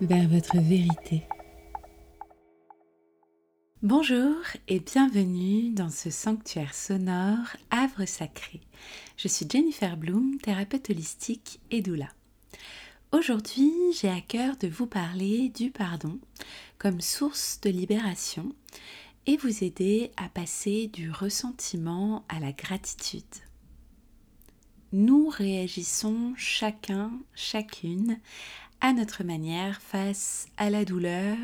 Vers votre vérité. Bonjour et bienvenue dans ce sanctuaire sonore Havre sacré. Je suis Jennifer Bloom, thérapeute holistique et doula. Aujourd'hui, j'ai à cœur de vous parler du pardon comme source de libération et vous aider à passer du ressentiment à la gratitude nous réagissons chacun, chacune, à notre manière face à la douleur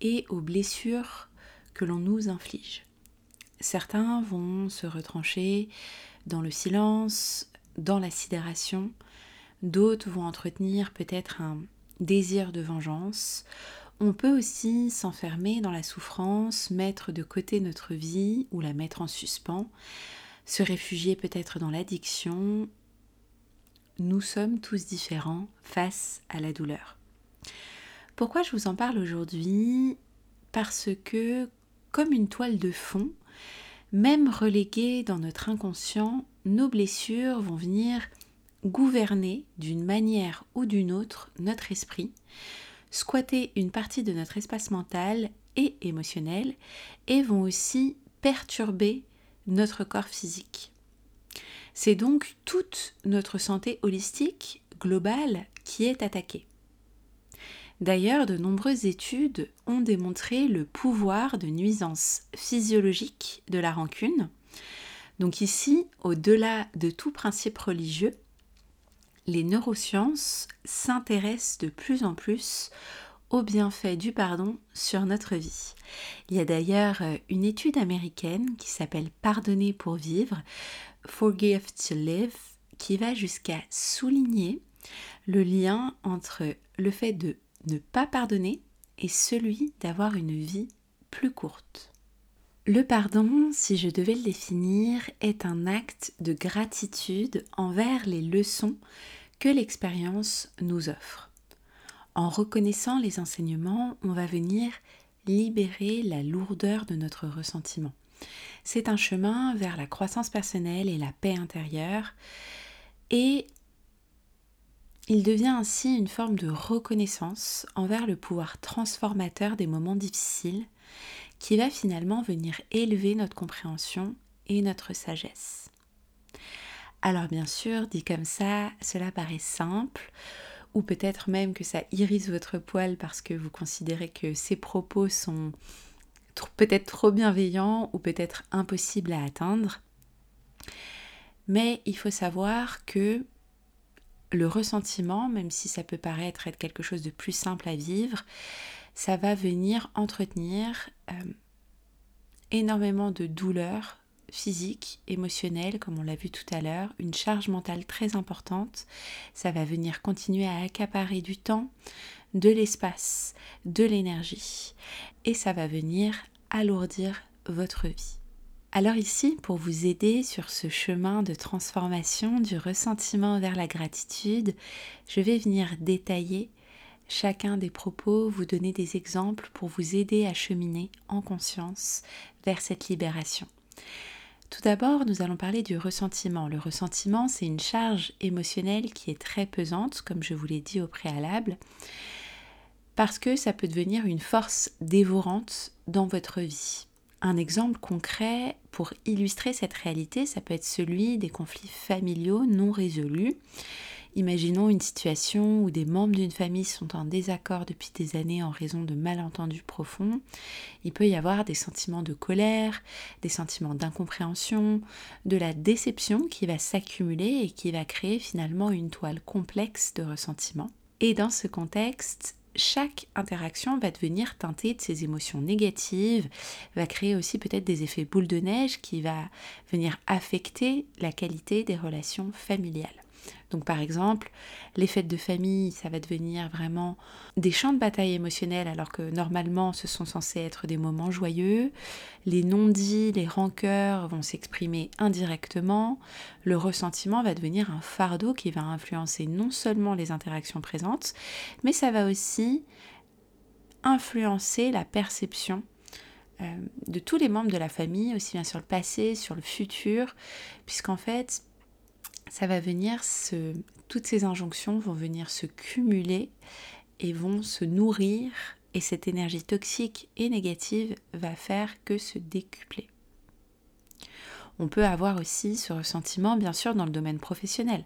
et aux blessures que l'on nous inflige. Certains vont se retrancher dans le silence, dans la sidération, d'autres vont entretenir peut-être un désir de vengeance. On peut aussi s'enfermer dans la souffrance, mettre de côté notre vie ou la mettre en suspens se réfugier peut-être dans l'addiction. Nous sommes tous différents face à la douleur. Pourquoi je vous en parle aujourd'hui? Parce que, comme une toile de fond, même reléguées dans notre inconscient, nos blessures vont venir gouverner d'une manière ou d'une autre notre esprit, squatter une partie de notre espace mental et émotionnel et vont aussi perturber notre corps physique. C'est donc toute notre santé holistique globale qui est attaquée. D'ailleurs, de nombreuses études ont démontré le pouvoir de nuisance physiologique de la rancune. Donc ici, au-delà de tout principe religieux, les neurosciences s'intéressent de plus en plus aux bienfaits du pardon sur notre vie. Il y a d'ailleurs euh, une étude américaine qui s'appelle Pardonner pour vivre, Forgive to Live, qui va jusqu'à souligner le lien entre le fait de ne pas pardonner et celui d'avoir une vie plus courte. Le pardon, si je devais le définir, est un acte de gratitude envers les leçons que l'expérience nous offre. En reconnaissant les enseignements, on va venir libérer la lourdeur de notre ressentiment. C'est un chemin vers la croissance personnelle et la paix intérieure et il devient ainsi une forme de reconnaissance envers le pouvoir transformateur des moments difficiles qui va finalement venir élever notre compréhension et notre sagesse. Alors bien sûr, dit comme ça, cela paraît simple, ou peut-être même que ça irise votre poil parce que vous considérez que ces propos sont peut-être trop bienveillants ou peut-être impossibles à atteindre. Mais il faut savoir que le ressentiment, même si ça peut paraître être quelque chose de plus simple à vivre, ça va venir entretenir euh, énormément de douleur physique, émotionnelle, comme on l'a vu tout à l'heure, une charge mentale très importante. Ça va venir continuer à accaparer du temps, de l'espace, de l'énergie. Et ça va venir alourdir votre vie. Alors ici, pour vous aider sur ce chemin de transformation du ressentiment vers la gratitude, je vais venir détailler chacun des propos, vous donner des exemples pour vous aider à cheminer en conscience vers cette libération. Tout d'abord, nous allons parler du ressentiment. Le ressentiment, c'est une charge émotionnelle qui est très pesante, comme je vous l'ai dit au préalable, parce que ça peut devenir une force dévorante dans votre vie. Un exemple concret pour illustrer cette réalité, ça peut être celui des conflits familiaux non résolus Imaginons une situation où des membres d'une famille sont en désaccord depuis des années en raison de malentendus profonds. Il peut y avoir des sentiments de colère, des sentiments d'incompréhension, de la déception qui va s'accumuler et qui va créer finalement une toile complexe de ressentiments. Et dans ce contexte, chaque interaction va devenir teintée de ces émotions négatives, va créer aussi peut-être des effets boule de neige qui va venir affecter la qualité des relations familiales. Donc par exemple, les fêtes de famille, ça va devenir vraiment des champs de bataille émotionnels alors que normalement ce sont censés être des moments joyeux. Les non-dits, les rancœurs vont s'exprimer indirectement. Le ressentiment va devenir un fardeau qui va influencer non seulement les interactions présentes, mais ça va aussi influencer la perception euh, de tous les membres de la famille, aussi bien sur le passé, sur le futur, puisqu'en fait, ça va venir se toutes ces injonctions vont venir se cumuler et vont se nourrir et cette énergie toxique et négative va faire que se décupler. On peut avoir aussi ce ressentiment, bien sûr, dans le domaine professionnel.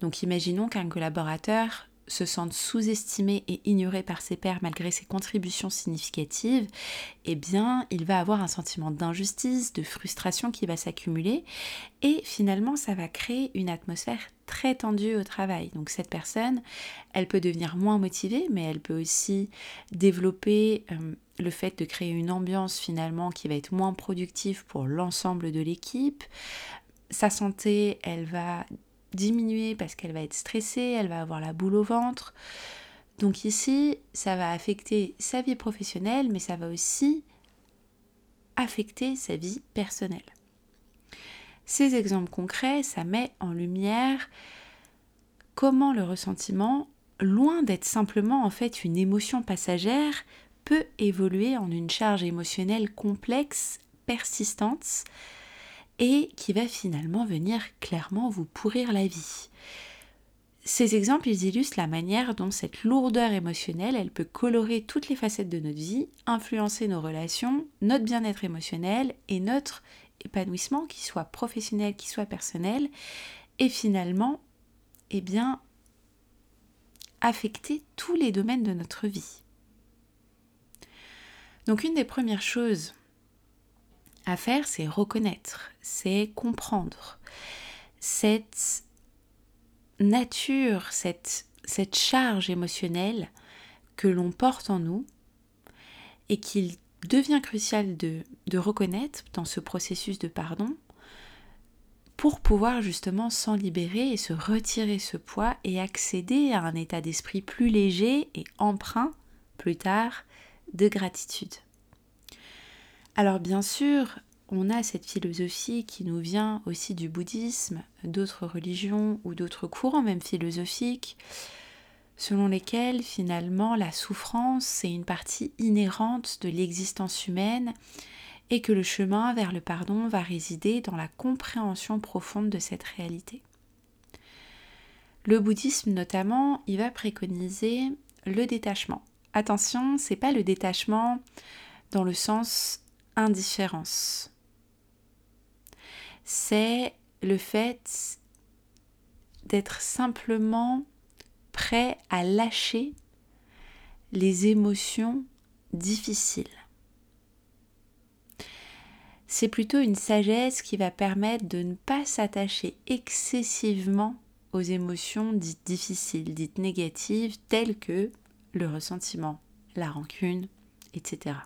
Donc imaginons qu'un collaborateur se sente sous-estimé et ignoré par ses pairs malgré ses contributions significatives, eh bien, il va avoir un sentiment d'injustice, de frustration qui va s'accumuler et finalement, ça va créer une atmosphère très tendue au travail. Donc cette personne, elle peut devenir moins motivée, mais elle peut aussi développer euh, le fait de créer une ambiance finalement qui va être moins productive pour l'ensemble de l'équipe. Sa santé, elle va diminuer parce qu'elle va être stressée, elle va avoir la boule au ventre. Donc ici, ça va affecter sa vie professionnelle, mais ça va aussi affecter sa vie personnelle. Ces exemples concrets, ça met en lumière comment le ressentiment, loin d'être simplement en fait une émotion passagère, peut évoluer en une charge émotionnelle complexe, persistante, et qui va finalement venir clairement vous pourrir la vie. Ces exemples, ils illustrent la manière dont cette lourdeur émotionnelle, elle peut colorer toutes les facettes de notre vie, influencer nos relations, notre bien-être émotionnel et notre épanouissement, qu'il soit professionnel, qu'il soit personnel, et finalement, eh bien, affecter tous les domaines de notre vie. Donc une des premières choses faire, c'est reconnaître, c'est comprendre cette nature, cette, cette charge émotionnelle que l'on porte en nous et qu'il devient crucial de, de reconnaître dans ce processus de pardon pour pouvoir justement s'en libérer et se retirer ce poids et accéder à un état d'esprit plus léger et emprunt plus tard de gratitude. Alors bien sûr, on a cette philosophie qui nous vient aussi du bouddhisme, d'autres religions ou d'autres courants même philosophiques, selon lesquels finalement la souffrance c'est une partie inhérente de l'existence humaine et que le chemin vers le pardon va résider dans la compréhension profonde de cette réalité. Le bouddhisme notamment, il va préconiser le détachement. Attention, c'est pas le détachement dans le sens indifférence. C'est le fait d'être simplement prêt à lâcher les émotions difficiles. C'est plutôt une sagesse qui va permettre de ne pas s'attacher excessivement aux émotions dites difficiles, dites négatives, telles que le ressentiment, la rancune, etc.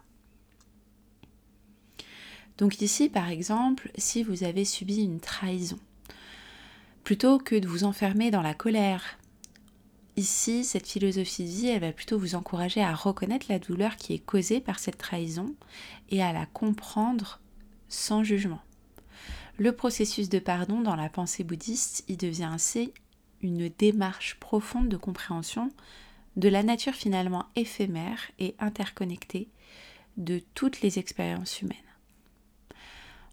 Donc ici, par exemple, si vous avez subi une trahison, plutôt que de vous enfermer dans la colère, ici, cette philosophie de vie, elle va plutôt vous encourager à reconnaître la douleur qui est causée par cette trahison et à la comprendre sans jugement. Le processus de pardon dans la pensée bouddhiste, il devient ainsi une démarche profonde de compréhension de la nature finalement éphémère et interconnectée de toutes les expériences humaines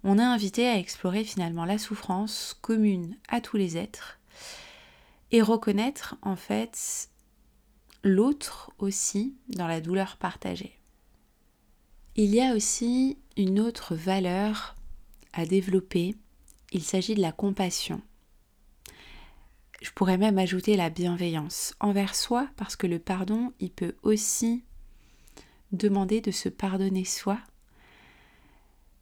on est invité à explorer finalement la souffrance commune à tous les êtres et reconnaître en fait l'autre aussi dans la douleur partagée. Il y a aussi une autre valeur à développer, il s'agit de la compassion. Je pourrais même ajouter la bienveillance envers soi parce que le pardon, il peut aussi demander de se pardonner soi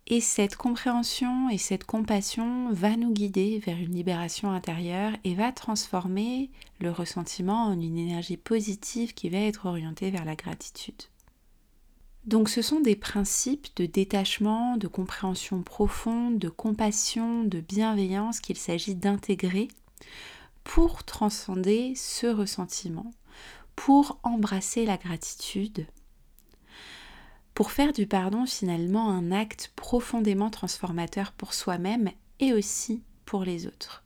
et cette compréhension et cette compassion va nous guider vers une libération intérieure et va transformer le ressentiment en une énergie positive qui va être orientée vers la gratitude. Donc ce sont des principes de détachement, de compréhension profonde, de compassion, de bienveillance qu'il s'agit d'intégrer pour transcender ce ressentiment, pour embrasser la gratitude pour faire du pardon finalement un acte profondément transformateur pour soi-même et aussi pour les autres.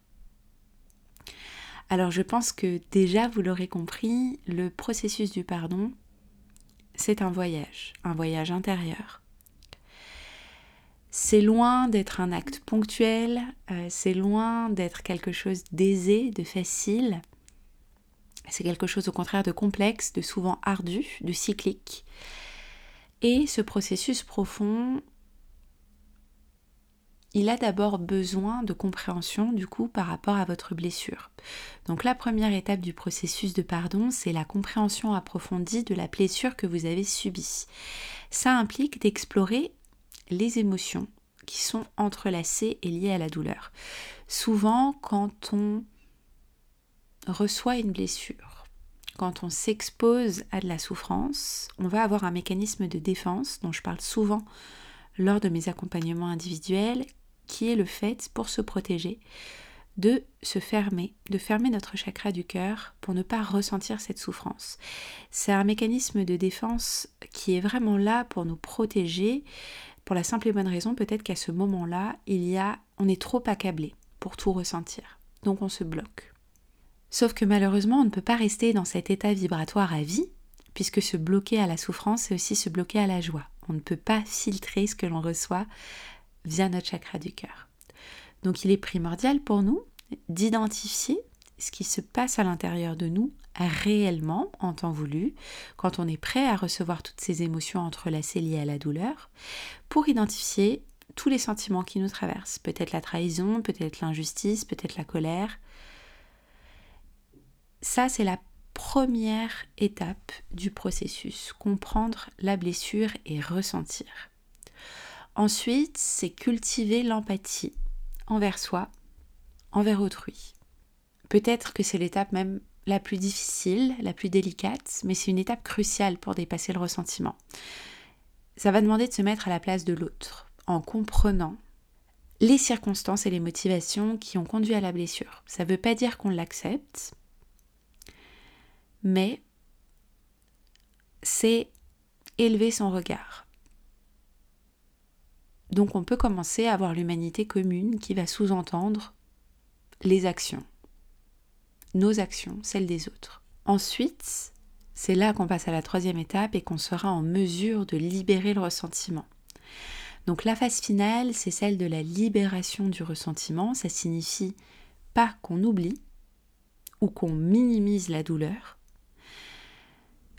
Alors je pense que déjà vous l'aurez compris, le processus du pardon, c'est un voyage, un voyage intérieur. C'est loin d'être un acte ponctuel, euh, c'est loin d'être quelque chose d'aisé, de facile. C'est quelque chose au contraire de complexe, de souvent ardu, de cyclique. Et ce processus profond, il a d'abord besoin de compréhension du coup par rapport à votre blessure. Donc la première étape du processus de pardon, c'est la compréhension approfondie de la blessure que vous avez subie. Ça implique d'explorer les émotions qui sont entrelacées et liées à la douleur. Souvent, quand on reçoit une blessure, quand on s'expose à de la souffrance, on va avoir un mécanisme de défense dont je parle souvent lors de mes accompagnements individuels, qui est le fait, pour se protéger, de se fermer, de fermer notre chakra du cœur pour ne pas ressentir cette souffrance. C'est un mécanisme de défense qui est vraiment là pour nous protéger, pour la simple et bonne raison peut-être qu'à ce moment-là, il y a on est trop accablé pour tout ressentir. Donc on se bloque. Sauf que malheureusement, on ne peut pas rester dans cet état vibratoire à vie, puisque se bloquer à la souffrance, c'est aussi se bloquer à la joie. On ne peut pas filtrer ce que l'on reçoit via notre chakra du cœur. Donc il est primordial pour nous d'identifier ce qui se passe à l'intérieur de nous réellement en temps voulu, quand on est prêt à recevoir toutes ces émotions entrelacées liées à la douleur, pour identifier tous les sentiments qui nous traversent. Peut-être la trahison, peut-être l'injustice, peut-être la colère. Ça, c'est la première étape du processus, comprendre la blessure et ressentir. Ensuite, c'est cultiver l'empathie envers soi, envers autrui. Peut-être que c'est l'étape même la plus difficile, la plus délicate, mais c'est une étape cruciale pour dépasser le ressentiment. Ça va demander de se mettre à la place de l'autre, en comprenant les circonstances et les motivations qui ont conduit à la blessure. Ça ne veut pas dire qu'on l'accepte, mais c'est élever son regard. Donc on peut commencer à avoir l'humanité commune qui va sous-entendre les actions, nos actions, celles des autres. Ensuite, c'est là qu'on passe à la troisième étape et qu'on sera en mesure de libérer le ressentiment. Donc la phase finale, c'est celle de la libération du ressentiment. Ça signifie pas qu'on oublie ou qu'on minimise la douleur,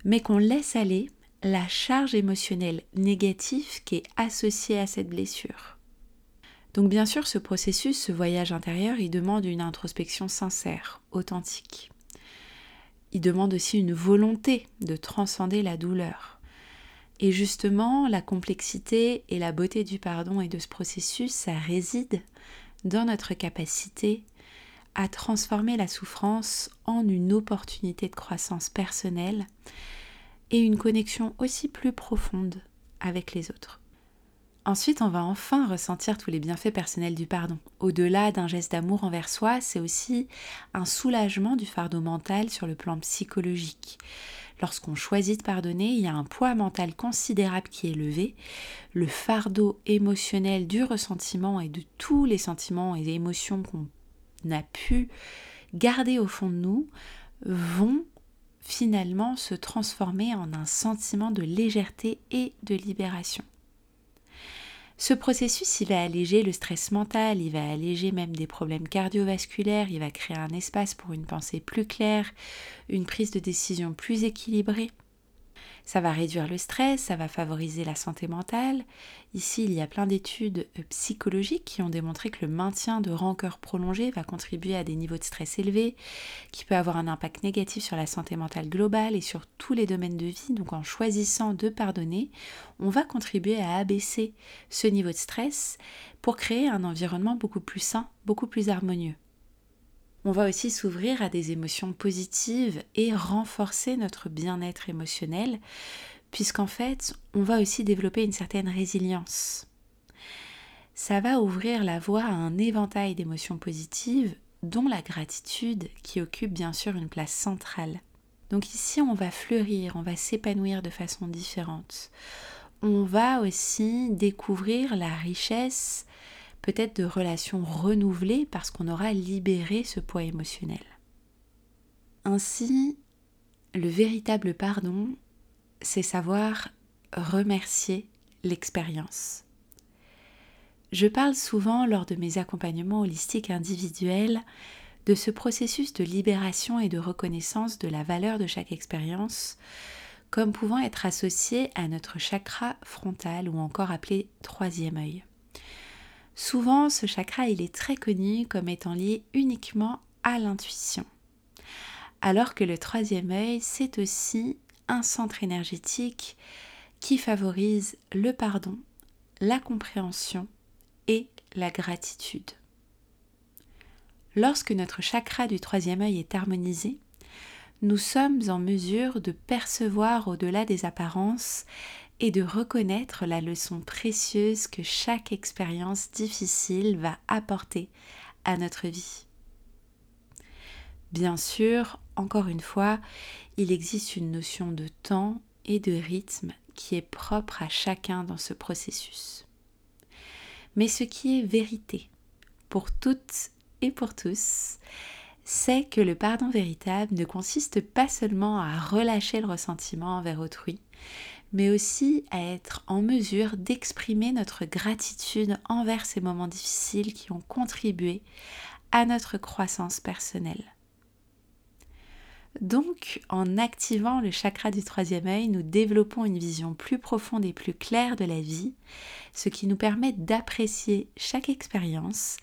mais qu'on laisse aller la charge émotionnelle négative qui est associée à cette blessure. Donc bien sûr, ce processus, ce voyage intérieur, il demande une introspection sincère, authentique. Il demande aussi une volonté de transcender la douleur. Et justement, la complexité et la beauté du pardon et de ce processus, ça réside dans notre capacité à transformer la souffrance en une opportunité de croissance personnelle et une connexion aussi plus profonde avec les autres. Ensuite, on va enfin ressentir tous les bienfaits personnels du pardon. Au-delà d'un geste d'amour envers soi, c'est aussi un soulagement du fardeau mental sur le plan psychologique. Lorsqu'on choisit de pardonner, il y a un poids mental considérable qui est levé. Le fardeau émotionnel du ressentiment et de tous les sentiments et émotions qu'on a pu garder au fond de nous vont finalement se transformer en un sentiment de légèreté et de libération. Ce processus, il va alléger le stress mental, il va alléger même des problèmes cardiovasculaires, il va créer un espace pour une pensée plus claire, une prise de décision plus équilibrée. Ça va réduire le stress, ça va favoriser la santé mentale. Ici, il y a plein d'études euh, psychologiques qui ont démontré que le maintien de rancœur prolongée va contribuer à des niveaux de stress élevés, qui peut avoir un impact négatif sur la santé mentale globale et sur tous les domaines de vie. Donc en choisissant de pardonner, on va contribuer à abaisser ce niveau de stress pour créer un environnement beaucoup plus sain, beaucoup plus harmonieux on va aussi s'ouvrir à des émotions positives et renforcer notre bien-être émotionnel, puisqu'en fait, on va aussi développer une certaine résilience. Ça va ouvrir la voie à un éventail d'émotions positives, dont la gratitude qui occupe bien sûr une place centrale. Donc ici, on va fleurir, on va s'épanouir de façon différente. On va aussi découvrir la richesse peut-être de relations renouvelées parce qu'on aura libéré ce poids émotionnel. Ainsi, le véritable pardon, c'est savoir remercier l'expérience. Je parle souvent lors de mes accompagnements holistiques individuels de ce processus de libération et de reconnaissance de la valeur de chaque expérience comme pouvant être associé à notre chakra frontal ou encore appelé troisième œil. Souvent, ce chakra, il est très connu comme étant lié uniquement à l'intuition. Alors que le troisième œil, c'est aussi un centre énergétique qui favorise le pardon, la compréhension et la gratitude. Lorsque notre chakra du troisième œil est harmonisé, nous sommes en mesure de percevoir au-delà des apparences et de reconnaître la leçon précieuse que chaque expérience difficile va apporter à notre vie. Bien sûr, encore une fois, il existe une notion de temps et de rythme qui est propre à chacun dans ce processus. Mais ce qui est vérité pour toutes et pour tous, c'est que le pardon véritable ne consiste pas seulement à relâcher le ressentiment envers autrui, mais aussi à être en mesure d'exprimer notre gratitude envers ces moments difficiles qui ont contribué à notre croissance personnelle. Donc, en activant le chakra du troisième œil, nous développons une vision plus profonde et plus claire de la vie, ce qui nous permet d'apprécier chaque expérience,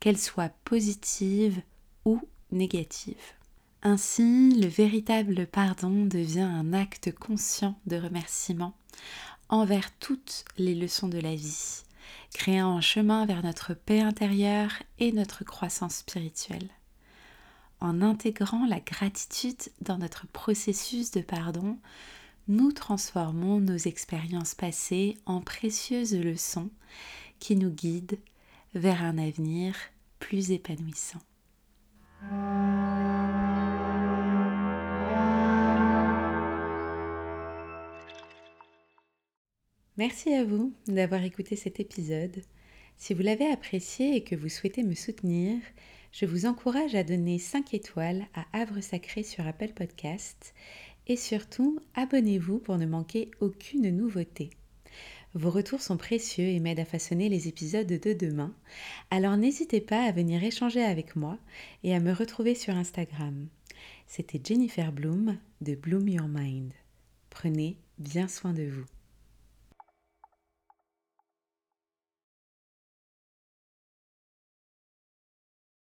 qu'elle soit positive ou négative. Ainsi, le véritable pardon devient un acte conscient de remerciement envers toutes les leçons de la vie, créant un chemin vers notre paix intérieure et notre croissance spirituelle. En intégrant la gratitude dans notre processus de pardon, nous transformons nos expériences passées en précieuses leçons qui nous guident vers un avenir plus épanouissant. Merci à vous d'avoir écouté cet épisode. Si vous l'avez apprécié et que vous souhaitez me soutenir, je vous encourage à donner 5 étoiles à Havre Sacré sur Apple Podcast et surtout abonnez-vous pour ne manquer aucune nouveauté. Vos retours sont précieux et m'aident à façonner les épisodes de demain, alors n'hésitez pas à venir échanger avec moi et à me retrouver sur Instagram. C'était Jennifer Bloom de Bloom Your Mind. Prenez bien soin de vous.